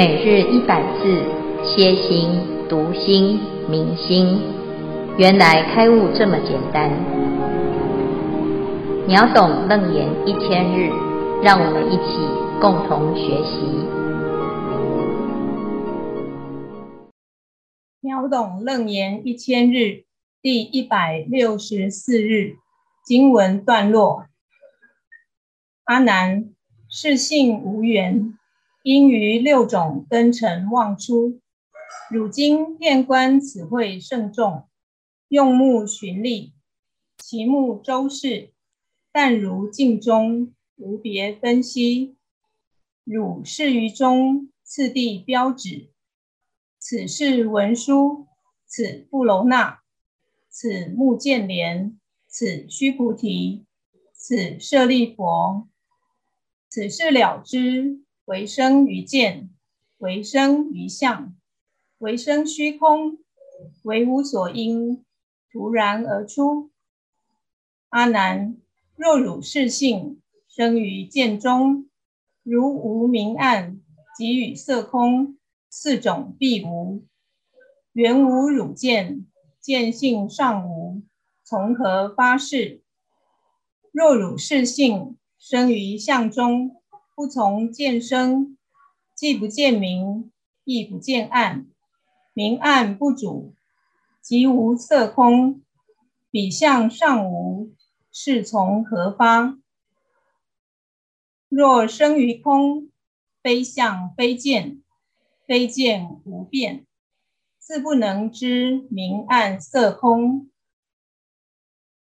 每日一百字，歇心、读心、明心，原来开悟这么简单。秒懂楞严一千日，让我们一起共同学习。秒懂楞严一千日第一百六十四日经文段落：阿难，是性无缘。因于六种灯尘妄出，汝今遍观此会甚众，用目寻历，其目周视，但如镜中，无别分析。汝视于中，次第标指，此是文殊，此不楼那，此目犍连，此须菩提，此舍利弗，此是了知。为生于见，为生于相，为生虚空，为无所因，突然而出。阿难，若汝是性生于见中，如无明暗及与色空四种必无，缘无汝见，见性尚无，从何发示？若汝是性生于相中。不从见生，既不见明，亦不见暗，明暗不主，即无色空，彼相尚无，是从何方？若生于空，非相非见，非见无变，自不能知明暗色空，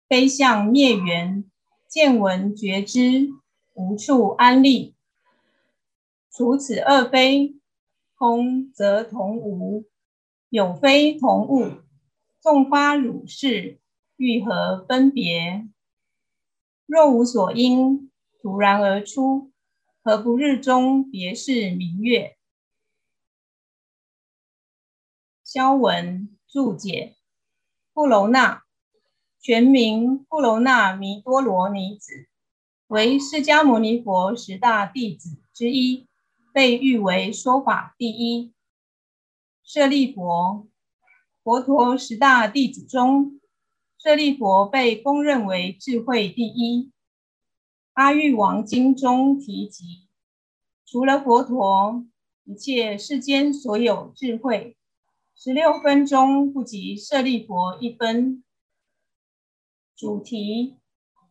非相灭缘，见闻觉知，无处安立。除此二非，空则同无；有非同物。众花如是，欲何分别？若无所因，突然而出，何不日中别是明月？消文注解：富楼那，全名富楼那弥多罗尼子，为释迦牟尼佛十大弟子之一。被誉为说法第一。舍利弗，佛陀十大弟子中，舍利弗被公认为智慧第一。阿育王经中提及，除了佛陀，一切世间所有智慧，十六分中不及舍利弗一分。主题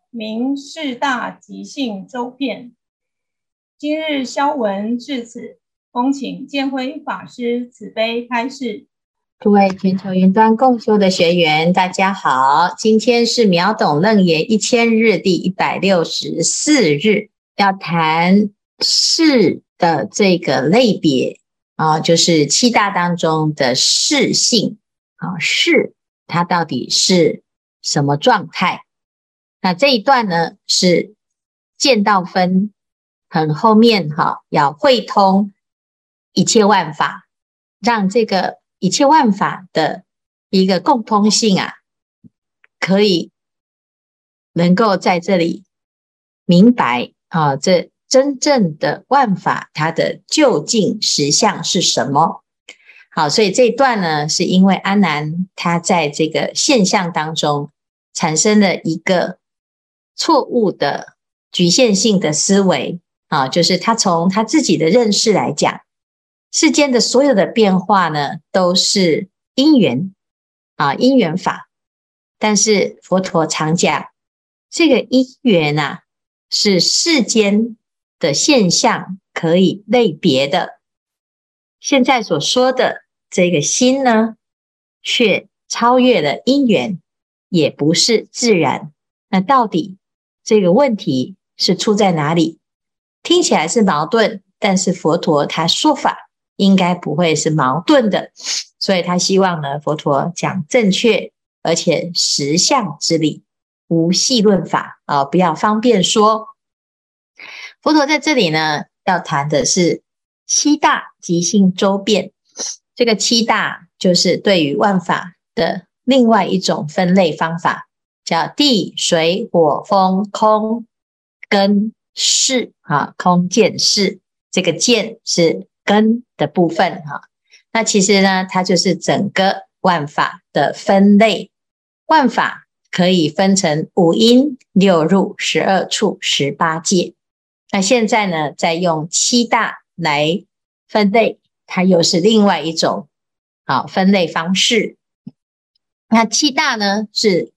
名四大集性周遍。今日消文至此，恭请见辉法师慈悲开示。诸位全球云端共修的学员，大家好，今天是秒懂楞严一千日第一百六十四日，要谈识的这个类别啊，就是七大当中的识性啊，识它到底是什么状态？那这一段呢是见到分。很后面哈，要会通一切万法，让这个一切万法的一个共通性啊，可以能够在这里明白啊，这真正的万法它的究竟实相是什么？好，所以这一段呢，是因为阿难他在这个现象当中产生了一个错误的局限性的思维。啊，就是他从他自己的认识来讲，世间的所有的变化呢，都是因缘啊，因缘法。但是佛陀常讲，这个因缘啊，是世间的现象可以类别的。现在所说的这个心呢，却超越了因缘，也不是自然。那到底这个问题是出在哪里？听起来是矛盾，但是佛陀他说法应该不会是矛盾的，所以他希望呢，佛陀讲正确而且实相之理，无戏论法啊，不要方便说。佛陀在这里呢，要谈的是七大即性周遍，这个七大就是对于万法的另外一种分类方法，叫地水火风空根。是啊，空见是，这个见是根的部分哈。那其实呢，它就是整个万法的分类。万法可以分成五音、六入、十二处、十八界。那现在呢，再用七大来分类，它又是另外一种好分类方式。那七大呢，是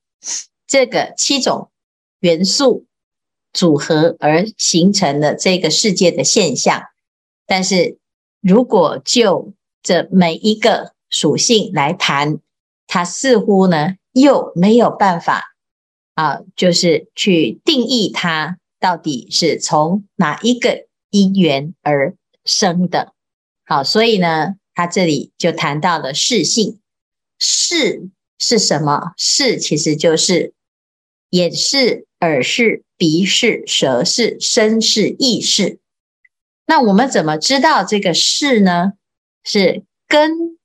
这个七种元素组合而形成的这个世界的现象。但是如果就这每一个属性来谈，它似乎呢又没有办法啊，就是去定义它到底是从哪一个因缘而生的。好，所以呢，他这里就谈到了视性，视是什么？视其实就是掩饰、耳是、鼻是、舌是、身是、意是。那我们怎么知道这个是呢？是根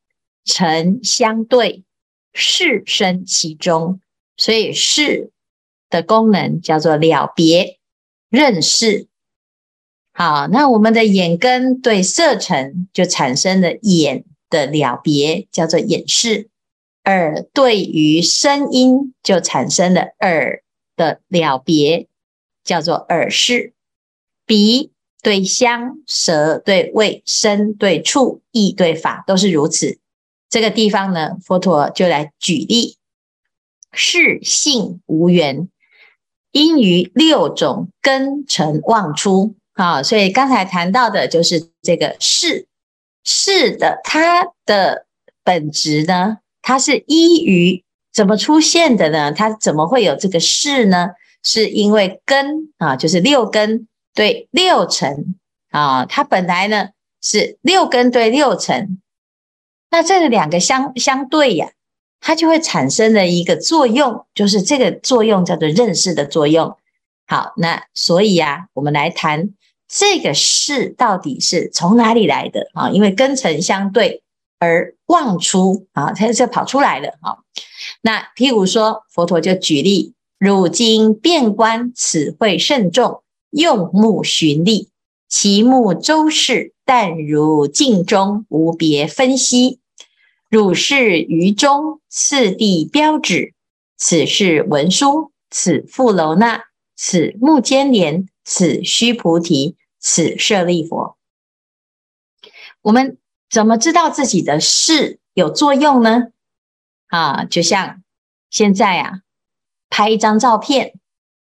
尘相对，是生其中，所以是的功能叫做了别、认识。好，那我们的眼根对色尘就产生了眼的了别，叫做眼视；耳对于声音就产生了耳的了别，叫做耳识；鼻。对香，舌对味，身对触，意对法，都是如此。这个地方呢，佛陀就来举例：视性无缘，因于六种根尘妄出。啊，所以刚才谈到的就是这个视，视的它的本质呢，它是依于怎么出现的呢？它怎么会有这个事呢？是因为根啊，就是六根。对六尘啊，它本来呢是六根对六尘，那这两个相相对呀，它就会产生了一个作用，就是这个作用叫做认识的作用。好，那所以啊，我们来谈这个事到底是从哪里来的啊？因为根尘相对而妄出啊，它就跑出来了啊。那譬如说，佛陀就举例：汝今遍观此会甚众。用目寻历，其目周视，但如镜中，无别分析。汝视于中，次第标指，此是文殊，此富楼那，此目犍连，此须菩提，此舍利佛。我们怎么知道自己的事有作用呢？啊，就像现在啊，拍一张照片，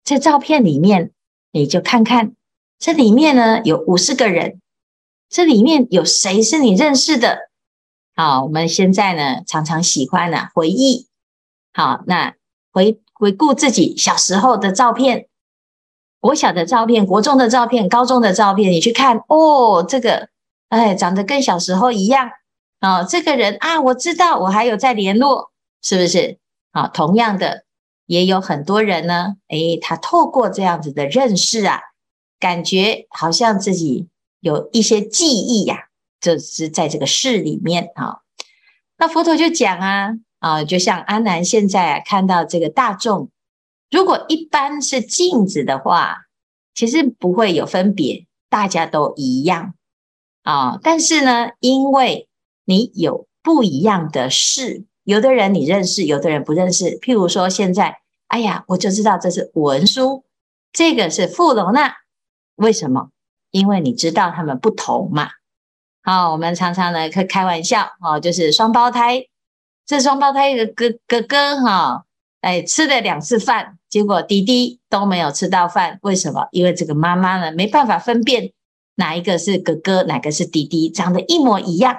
这照片里面。你就看看这里面呢，有五十个人，这里面有谁是你认识的？好，我们现在呢常常喜欢呢、回忆，好，那回回顾自己小时候的照片，国小的照片、国中的照片、高中的照片，你去看哦，这个哎长得跟小时候一样啊、哦，这个人啊，我知道，我还有在联络，是不是？啊，同样的。也有很多人呢，诶，他透过这样子的认识啊，感觉好像自己有一些记忆呀、就是在这个视里面啊。那佛陀就讲啊，啊，就像阿难现在啊看到这个大众，如果一般是镜子的话，其实不会有分别，大家都一样啊。但是呢，因为你有不一样的事。有的人你认识，有的人不认识。譬如说，现在，哎呀，我就知道这是文殊，这个是富楼那。为什么？因为你知道他们不同嘛。好，我们常常呢开开玩笑哦，就是双胞胎，这双胞胎的哥哥哥哈，哎，吃了两次饭，结果弟弟都没有吃到饭。为什么？因为这个妈妈呢没办法分辨哪一个是哥哥，哪个是弟弟，长得一模一样。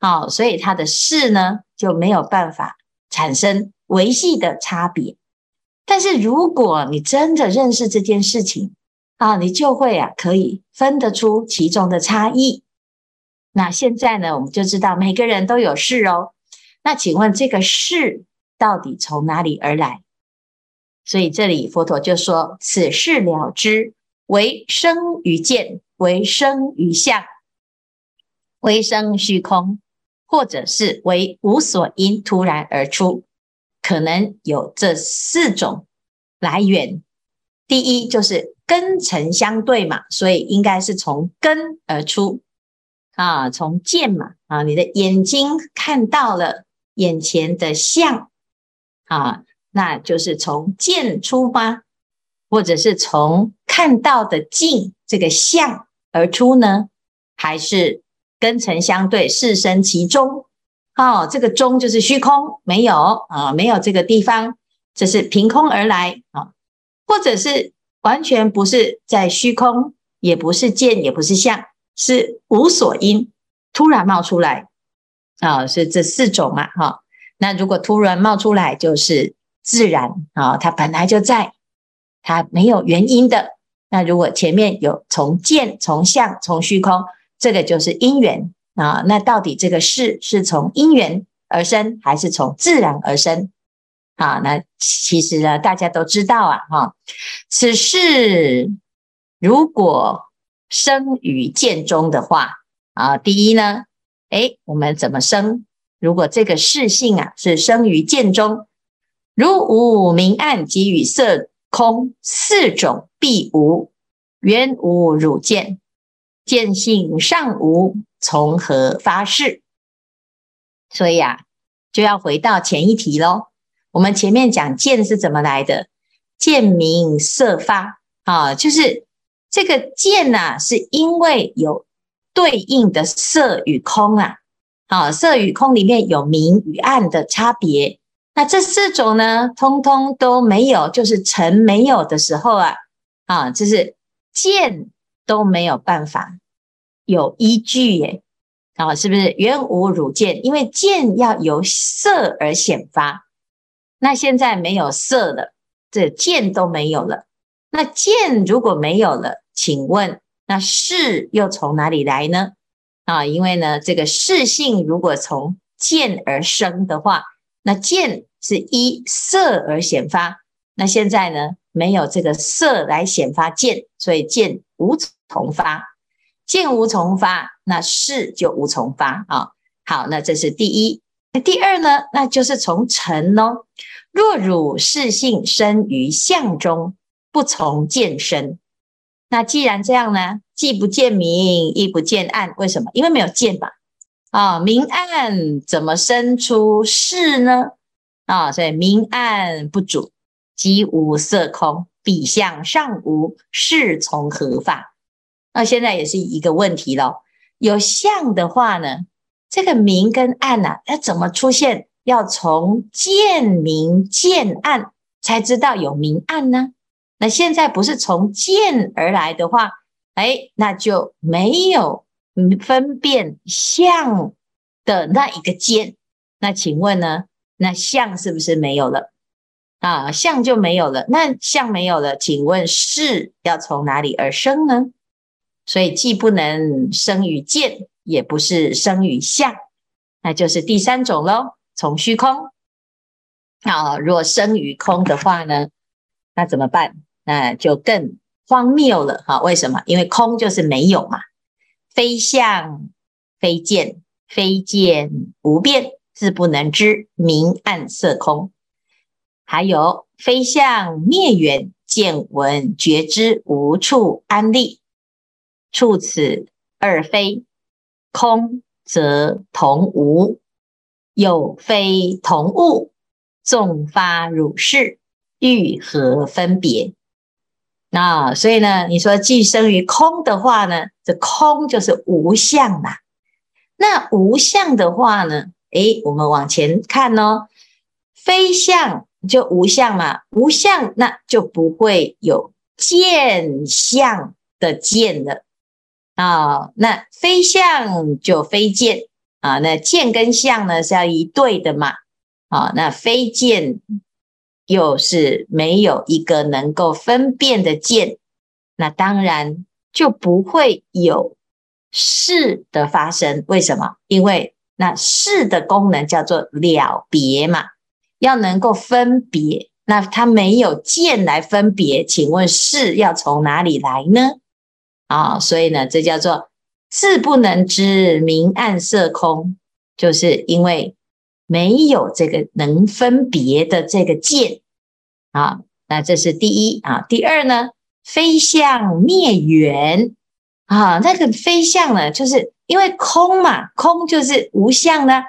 好，所以他的事呢。就没有办法产生维系的差别。但是如果你真的认识这件事情啊，你就会啊可以分得出其中的差异。那现在呢，我们就知道每个人都有事哦。那请问这个事到底从哪里而来？所以这里佛陀就说：此事了知，为生于见，为生于相，为生虚空。或者是为无所因突然而出，可能有这四种来源。第一就是根尘相对嘛，所以应该是从根而出。啊，从见嘛啊，你的眼睛看到了眼前的相啊，那就是从见出发，或者是从看到的境这个相而出呢，还是根尘相对，识生其中？哦，这个中就是虚空，没有啊，没有这个地方，这是凭空而来啊，或者是完全不是在虚空，也不是见，也不是相，是无所因，突然冒出来啊，是这四种嘛，哈。那如果突然冒出来，就是自然啊，它本来就在，它没有原因的。那如果前面有从见、从相、从虚空，这个就是因缘。啊，那到底这个事是从因缘而生，还是从自然而生？啊，那其实呢，大家都知道啊，哈，此事如果生于见中的话，啊，第一呢，诶，我们怎么生？如果这个事性啊是生于见中，如无明暗及与色空四种必无，缘无汝见，见性尚无。从何发誓？所以啊，就要回到前一题喽。我们前面讲见是怎么来的？见明色发啊，就是这个见呐、啊，是因为有对应的色与空啊。啊，色与空里面有明与暗的差别。那这四种呢，通通都没有，就是尘没有的时候啊，啊，就是见都没有办法。有依据耶，啊，是不是缘无汝见？因为见要由色而显发，那现在没有色了，这见都没有了。那见如果没有了，请问那识又从哪里来呢？啊，因为呢，这个识性如果从见而生的话，那见是依色而显发。那现在呢，没有这个色来显发见，所以见无从发。见无从发，那事就无从发啊。好，那这是第一。那第二呢？那就是从尘哦。若汝是性生于相中，不从见生。那既然这样呢，既不见明，亦不见暗，为什么？因为没有见吧？啊，明暗怎么生出识呢？啊，所以明暗不主，即无色空，彼相尚无，识从何发？那现在也是一个问题了。有相的话呢，这个明跟暗呐、啊，它怎么出现？要从见明见暗才知道有明暗呢？那现在不是从见而来的话，哎，那就没有分辨相的那一个见。那请问呢？那相是不是没有了？啊，相就没有了。那相没有了，请问是要从哪里而生呢？所以既不能生于见，也不是生于相，那就是第三种喽。从虚空啊，若生于空的话呢，那怎么办？那就更荒谬了哈。为什么？因为空就是没有嘛，非相非见，非见无变，自不能知明暗色空。还有非相灭缘，见闻觉知无处安立。处此二非，空则同无，有非同物，纵发汝是，欲何分别？那所以呢，你说寄生于空的话呢，这空就是无相嘛。那无相的话呢，诶，我们往前看哦，非相就无相嘛，无相那就不会有见相的见了。啊、那非相就非见啊，那见跟相呢是要一对的嘛。啊，那非见又是没有一个能够分辨的见，那当然就不会有事的发生。为什么？因为那事的功能叫做了别嘛，要能够分别，那它没有见来分别，请问识要从哪里来呢？啊、所以呢，这叫做事不能知明暗色空，就是因为没有这个能分别的这个见啊。那这是第一啊。第二呢，非相灭缘啊，那个非相呢，就是因为空嘛，空就是无相呢。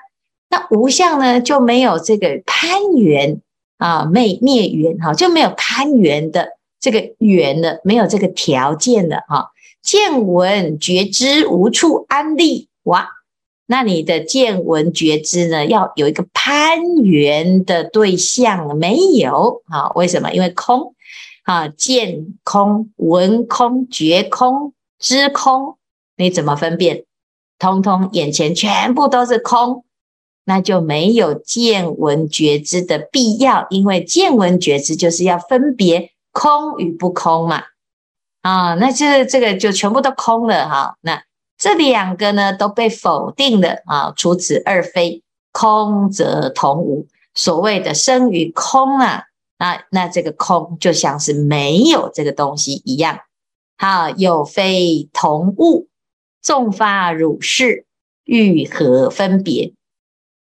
那无相呢，就没有这个攀缘啊，灭灭缘哈，就没有攀缘的这个缘了，没有这个条件了哈。见闻觉知无处安立哇，那你的见闻觉知呢，要有一个攀缘的对象没有啊？为什么？因为空啊，见空、闻空、觉空、知空，你怎么分辨？通通眼前全部都是空。那就没有见闻觉知的必要，因为见闻觉知就是要分别空与不空嘛。啊，那这这个就全部都空了哈。那这两个呢都被否定了啊，除此二非，空则同无。所谓的生于空啊，那那这个空就像是没有这个东西一样。好，有非同物，纵发如是，欲何分别？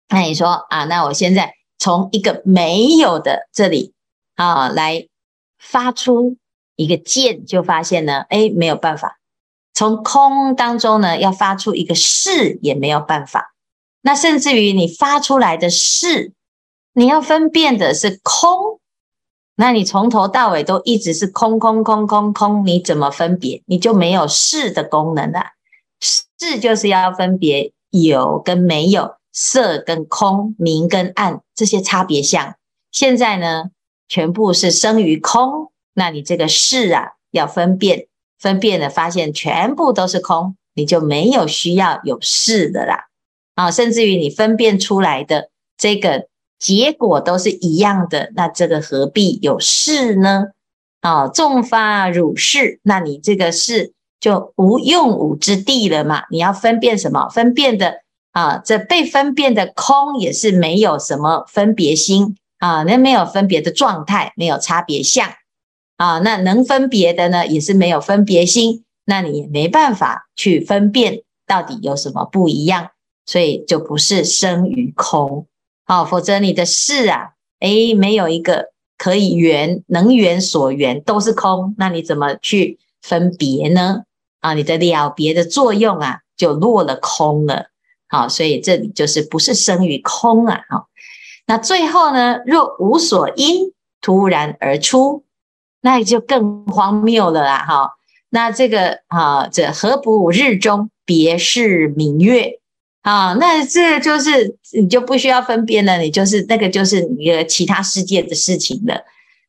那你说啊，那我现在从一个没有的这里啊来发出一个见，就发现呢，哎，没有办法。从空当中呢，要发出一个是也没有办法。那甚至于你发出来的是，你要分辨的是空，那你从头到尾都一直是空空空空空，你怎么分别？你就没有是的功能了。是就是要分别有跟没有。色跟空，明跟暗这些差别相，现在呢，全部是生于空。那你这个是啊，要分辨，分辨的发现全部都是空，你就没有需要有事的啦。啊，甚至于你分辨出来的这个结果都是一样的，那这个何必有事呢？啊，纵发如是，那你这个是就无用武之地了嘛？你要分辨什么？分辨的。啊，这被分辨的空也是没有什么分别心啊，那没有分别的状态，没有差别相啊，那能分别的呢，也是没有分别心，那你也没办法去分辨到底有什么不一样，所以就不是生于空，好，否则你的事啊，诶，没有一个可以缘能缘所缘都是空，那你怎么去分别呢？啊，你的了别的作用啊，就落了空了。好，所以这里就是不是生于空啊。好，那最后呢，若无所因，突然而出，那也就更荒谬了啦。哈，那这个啊，这何不日中别是明月？啊，那这就是你就不需要分辨了，你就是那个就是你的其他世界的事情了。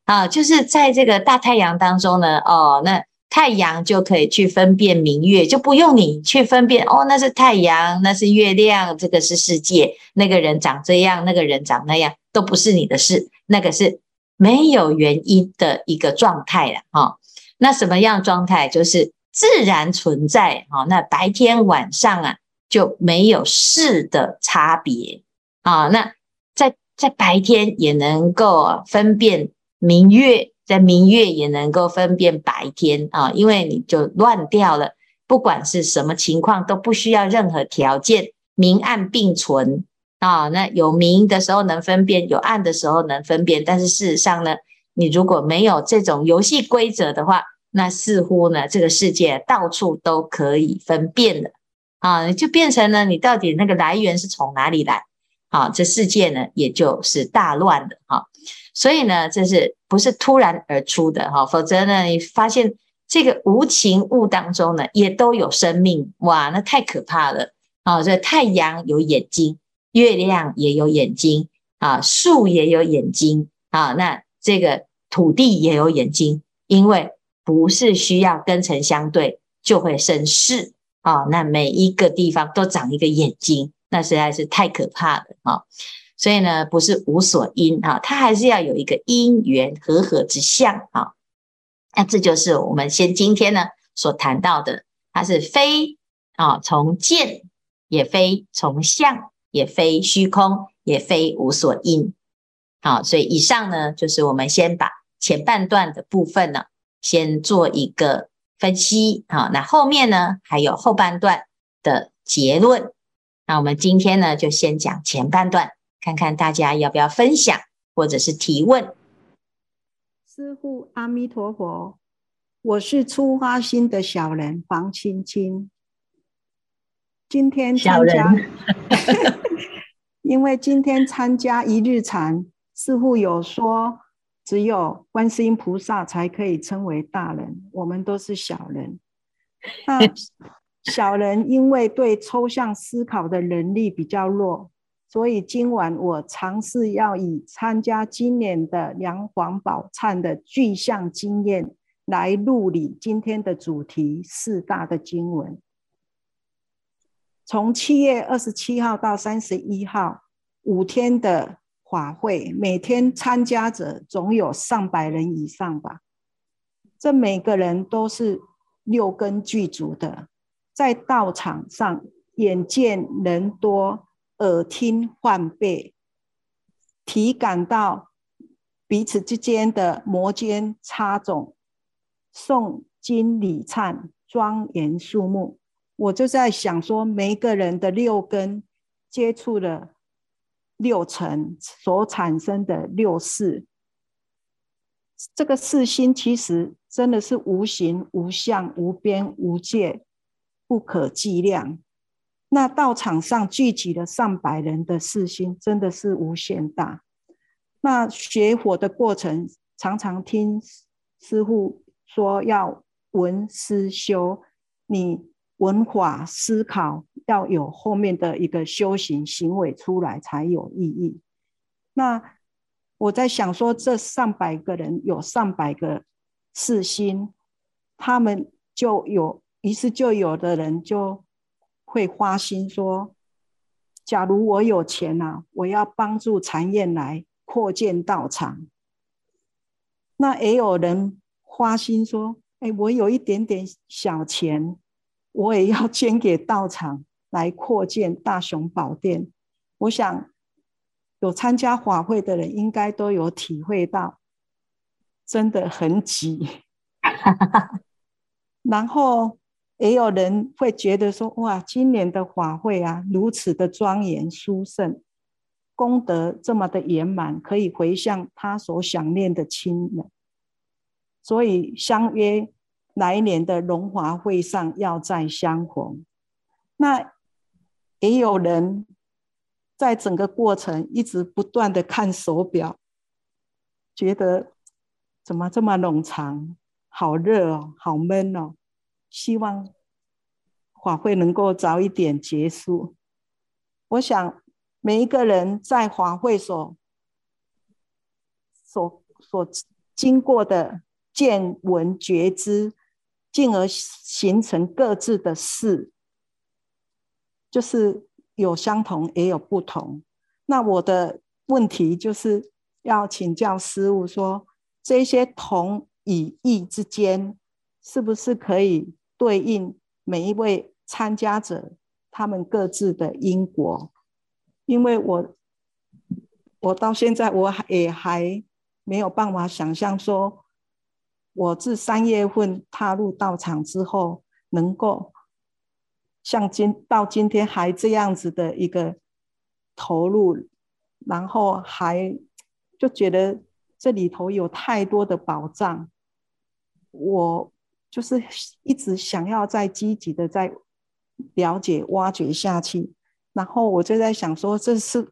啊，就是在这个大太阳当中呢，哦，那。太阳就可以去分辨明月，就不用你去分辨哦，那是太阳，那是月亮，这个是世界，那个人长这样，那个人长那样，都不是你的事，那个是没有原因的一个状态了哈。那什么样状态？就是自然存在哈。那白天晚上啊，就没有事的差别啊。那在在白天也能够分辨明月。在明月也能够分辨白天啊，因为你就乱掉了。不管是什么情况，都不需要任何条件，明暗并存啊。那有明的时候能分辨，有暗的时候能分辨。但是事实上呢，你如果没有这种游戏规则的话，那似乎呢，这个世界到处都可以分辨了啊，就变成了你到底那个来源是从哪里来？啊，这世界呢，也就是大乱的哈。所以呢，这是不是突然而出的哈？否则呢，你发现这个无情物当中呢，也都有生命哇，那太可怕了啊！这太阳有眼睛，月亮也有眼睛啊，树也有眼睛啊，那这个土地也有眼睛，因为不是需要根尘相对就会生事啊，那每一个地方都长一个眼睛，那实在是太可怕了啊！所以呢，不是无所因啊，它还是要有一个因缘和合之相啊。那这就是我们先今天呢所谈到的，它是非啊从见，也非从相，也非虚空，也非无所因。好，所以以上呢就是我们先把前半段的部分呢先做一个分析好，那后面呢还有后半段的结论。那我们今天呢就先讲前半段。看看大家要不要分享，或者是提问。师父阿弥陀佛，我是初花心的小人黄青青。今天参加，因为今天参加一日禅，似乎有说，只有观世音菩萨才可以称为大人，我们都是小人。那 小人因为对抽象思考的能力比较弱，所以今晚我尝试要以参加今年的梁皇宝忏的具象经验来录理今天的主题四大的经文。从七月二十七号到三十一号五天的法会，每天参加者总有上百人以上吧。这每个人都是六根具足的，在道场上眼见人多，耳听唤辈，体感到彼此之间的摩肩擦踵，诵经礼忏，庄严肃穆。我就在想说，每一个人的六根接触了六尘所产生的六识，这个识心其实真的是无形、无相、无边、无界，不可计量。那道场上聚集了上百人的识心，真的是无限大。那学佛的过程，常常听师傅说要闻思修，你。文法思考要有后面的一个修行行为出来才有意义。那我在想说，这上百个人有上百个识心，他们就有，于是就有的人就会花心说：假如我有钱啊，我要帮助禅院来扩建道场。那也有人花心说：哎，我有一点点小钱。我也要捐给道场来扩建大雄宝殿。我想有参加法会的人应该都有体会到，真的很挤。然后也有人会觉得说：“哇，今年的法会啊，如此的庄严殊胜，功德这么的圆满，可以回向他所想念的亲人。”所以相约。来年的龙华会上要再相逢，那也有人在整个过程一直不断的看手表，觉得怎么这么冗长，好热哦，好闷哦，希望法会能够早一点结束。我想每一个人在法会所所所经过的见闻觉知。进而形成各自的事，就是有相同也有不同。那我的问题就是要请教师傅说，这些同与异之间，是不是可以对应每一位参加者他们各自的因果？因为我我到现在我也还没有办法想象说。我自三月份踏入道场之后，能够像今到今天还这样子的一个投入，然后还就觉得这里头有太多的宝藏，我就是一直想要再积极的再了解挖掘下去，然后我就在想说，这是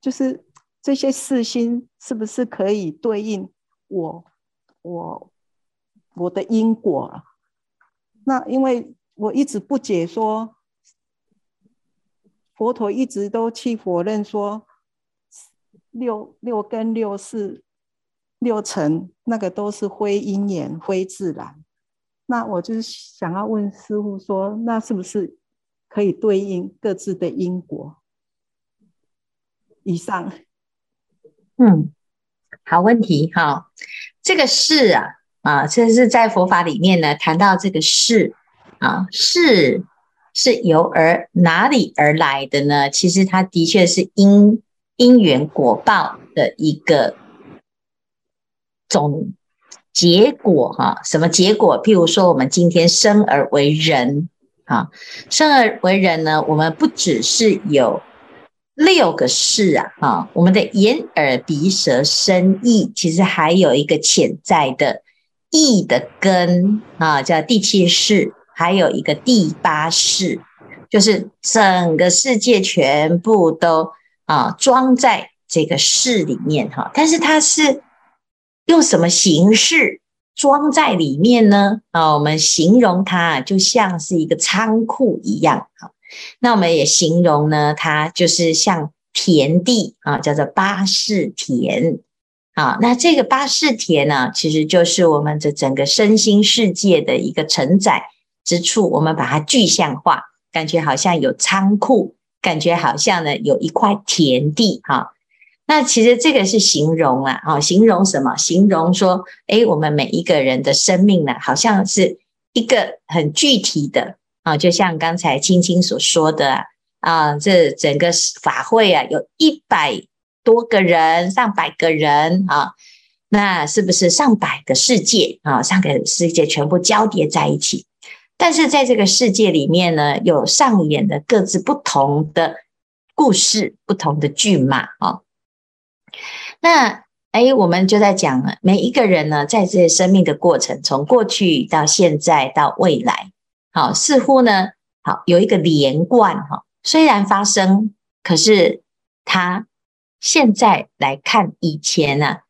就是这些识心是不是可以对应我我。我的因果，那因为我一直不解说，佛陀一直都去否认说六六根六识六尘那个都是非因缘非自然，那我就是想要问师傅说，那是不是可以对应各自的因果？以上，嗯，好问题，好，这个是啊。啊，这是在佛法里面呢，谈到这个识啊，识是由而哪里而来的呢？其实它的确是因因缘果报的一个总结果哈、什么结果？譬如说，我们今天生而为人啊，生而为人呢，我们不只是有六个识啊，啊，我们的眼耳鼻舌身意，其实还有一个潜在的。意的根啊，叫第七识，还有一个第八识。就是整个世界全部都啊装在这个室里面哈，但是它是用什么形式装在里面呢？啊，我们形容它就像是一个仓库一样哈。那我们也形容呢，它就是像田地啊，叫做八识田。啊，那这个八识田呢，其实就是我们的整个身心世界的一个承载之处。我们把它具象化，感觉好像有仓库，感觉好像呢有一块田地。哈，那其实这个是形容啊，啊，形容什么？形容说，哎，我们每一个人的生命呢，好像是一个很具体的啊，就像刚才青青所说的啊，这整个法会啊，有一百。多个人，上百个人啊，那是不是上百个世界啊？上个世界全部交叠在一起，但是在这个世界里面呢，有上演的各自不同的故事，不同的剧码啊。那哎，我们就在讲了，每一个人呢，在这生命的过程，从过去到现在到未来，好，似乎呢，好有一个连贯哈。虽然发生，可是它。现在来看以前呢、啊，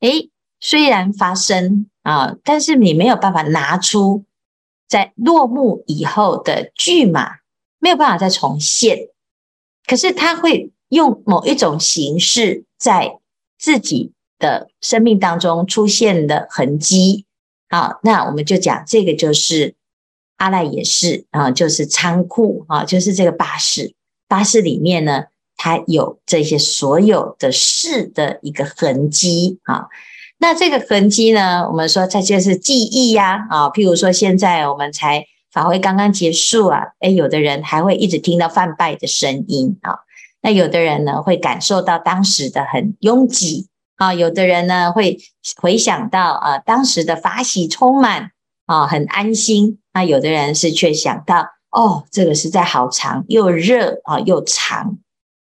诶，虽然发生啊，但是你没有办法拿出在落幕以后的剧码，没有办法再重现。可是他会用某一种形式在自己的生命当中出现的痕迹。好，那我们就讲这个就是阿赖耶识啊，就是仓库啊，就是这个巴士，巴士里面呢。它有这些所有的事的一个痕迹啊，那这个痕迹呢，我们说它就是记忆呀啊，譬如说现在我们才法会刚刚结束啊，诶，有的人还会一直听到梵呗的声音啊，那有的人呢会感受到当时的很拥挤啊，有的人呢会回想到啊当时的法喜充满啊，很安心，那有的人是却想到哦，这个实在好长，又热啊又长。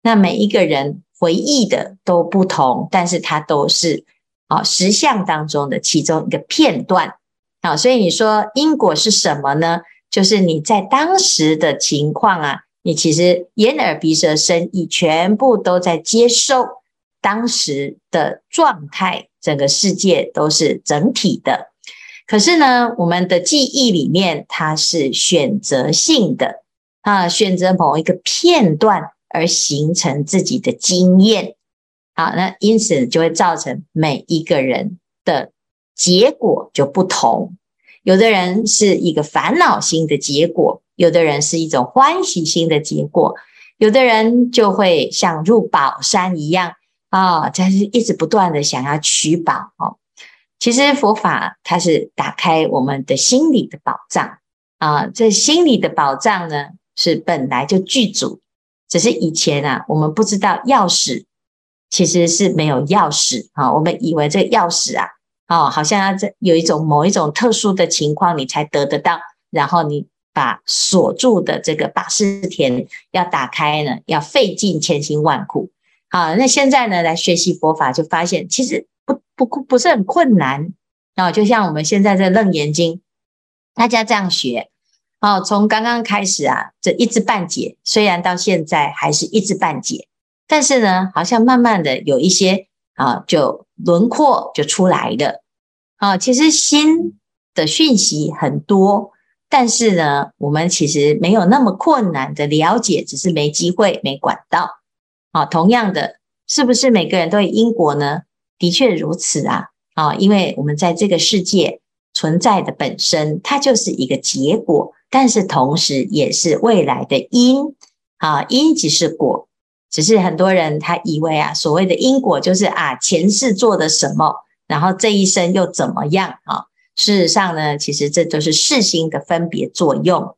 那每一个人回忆的都不同，但是它都是啊实相当中的其中一个片段啊，所以你说因果是什么呢？就是你在当时的情况啊，你其实眼耳鼻舌身意全部都在接受当时的状态，整个世界都是整体的。可是呢，我们的记忆里面它是选择性的啊，选择某一个片段。而形成自己的经验，好，那因此就会造成每一个人的结果就不同。有的人是一个烦恼心的结果，有的人是一种欢喜心的结果，有的人就会像入宝山一样啊，他是一直不断的想要取宝哦。其实佛法它是打开我们的心理的宝藏啊，这心理的宝藏呢是本来就具足。只是以前啊，我们不知道钥匙其实是没有钥匙啊，我们以为这个钥匙啊，哦，好像要这有一种某一种特殊的情况你才得得到，然后你把锁住的这个八士田要打开呢，要费尽千辛万苦。好，那现在呢，来学习佛法就发现其实不不不是很困难啊，就像我们现在这楞严经，大家这样学。哦，从刚刚开始啊，这一知半解，虽然到现在还是一知半解，但是呢，好像慢慢的有一些啊，就轮廓就出来了。啊，其实心的讯息很多，但是呢，我们其实没有那么困难的了解，只是没机会、没管道。啊，同样的，是不是每个人都有因果呢？的确如此啊。啊，因为我们在这个世界存在的本身，它就是一个结果。但是同时也是未来的因啊，因即是果。只是很多人他以为啊，所谓的因果就是啊，前世做的什么，然后这一生又怎么样啊？事实上呢，其实这都是世心的分别作用。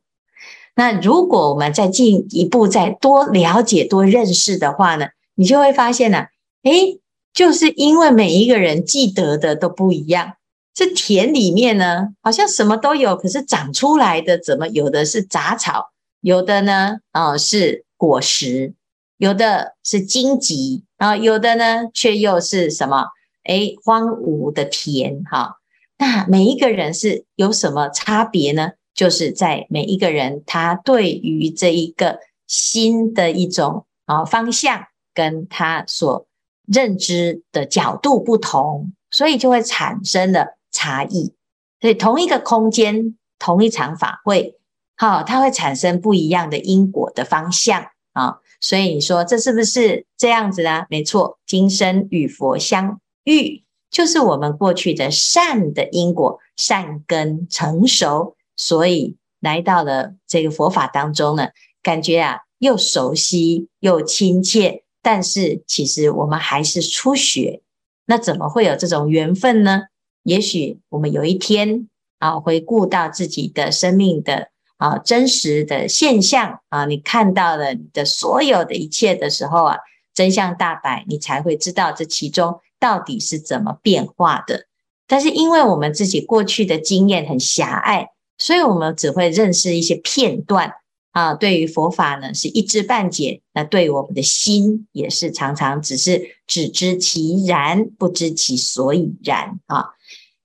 那如果我们再进一步，再多了解、多认识的话呢，你就会发现呢、啊，诶，就是因为每一个人记得的都不一样。这田里面呢，好像什么都有，可是长出来的怎么有的是杂草，有的呢，啊、是果实，有的是荆棘啊，有的呢却又是什么？诶，荒芜的田哈。那每一个人是有什么差别呢？就是在每一个人他对于这一个新的一种啊方向，跟他所认知的角度不同，所以就会产生了差异。所以同一个空间，同一场法会，好，它会产生不一样的因果的方向啊。所以你说这是不是这样子呢？没错，今生与佛相遇，就是我们过去的善的因果，善根成熟，所以来到了这个佛法当中呢，感觉啊又熟悉又亲切。但是其实我们还是初学，那怎么会有这种缘分呢？也许我们有一天啊，回顾到自己的生命的啊真实的现象啊，你看到了你的所有的一切的时候啊，真相大白，你才会知道这其中到底是怎么变化的。但是因为我们自己过去的经验很狭隘，所以我们只会认识一些片段。啊，对于佛法呢是一知半解，那对于我们的心也是常常只是只知其然，不知其所以然啊。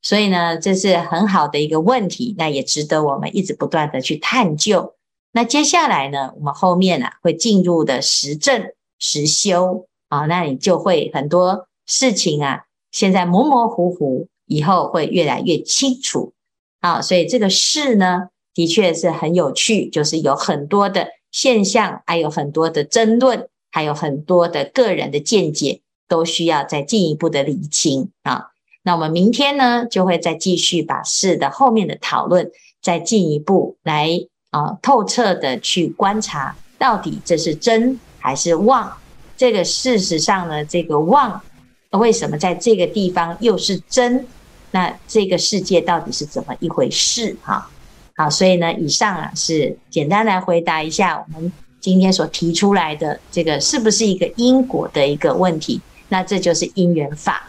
所以呢，这是很好的一个问题，那也值得我们一直不断的去探究。那接下来呢，我们后面呢、啊、会进入的实证实修啊，那你就会很多事情啊，现在模模糊糊，以后会越来越清楚啊。所以这个事呢。的确是很有趣，就是有很多的现象，还有很多的争论，还有很多的个人的见解，都需要再进一步的理清啊。那我们明天呢，就会再继续把事的后面的讨论再进一步来啊透彻的去观察，到底这是真还是妄？这个事实上呢，这个妄为什么在这个地方又是真？那这个世界到底是怎么一回事？哈。好，所以呢，以上啊是简单来回答一下我们今天所提出来的这个是不是一个因果的一个问题？那这就是因缘法。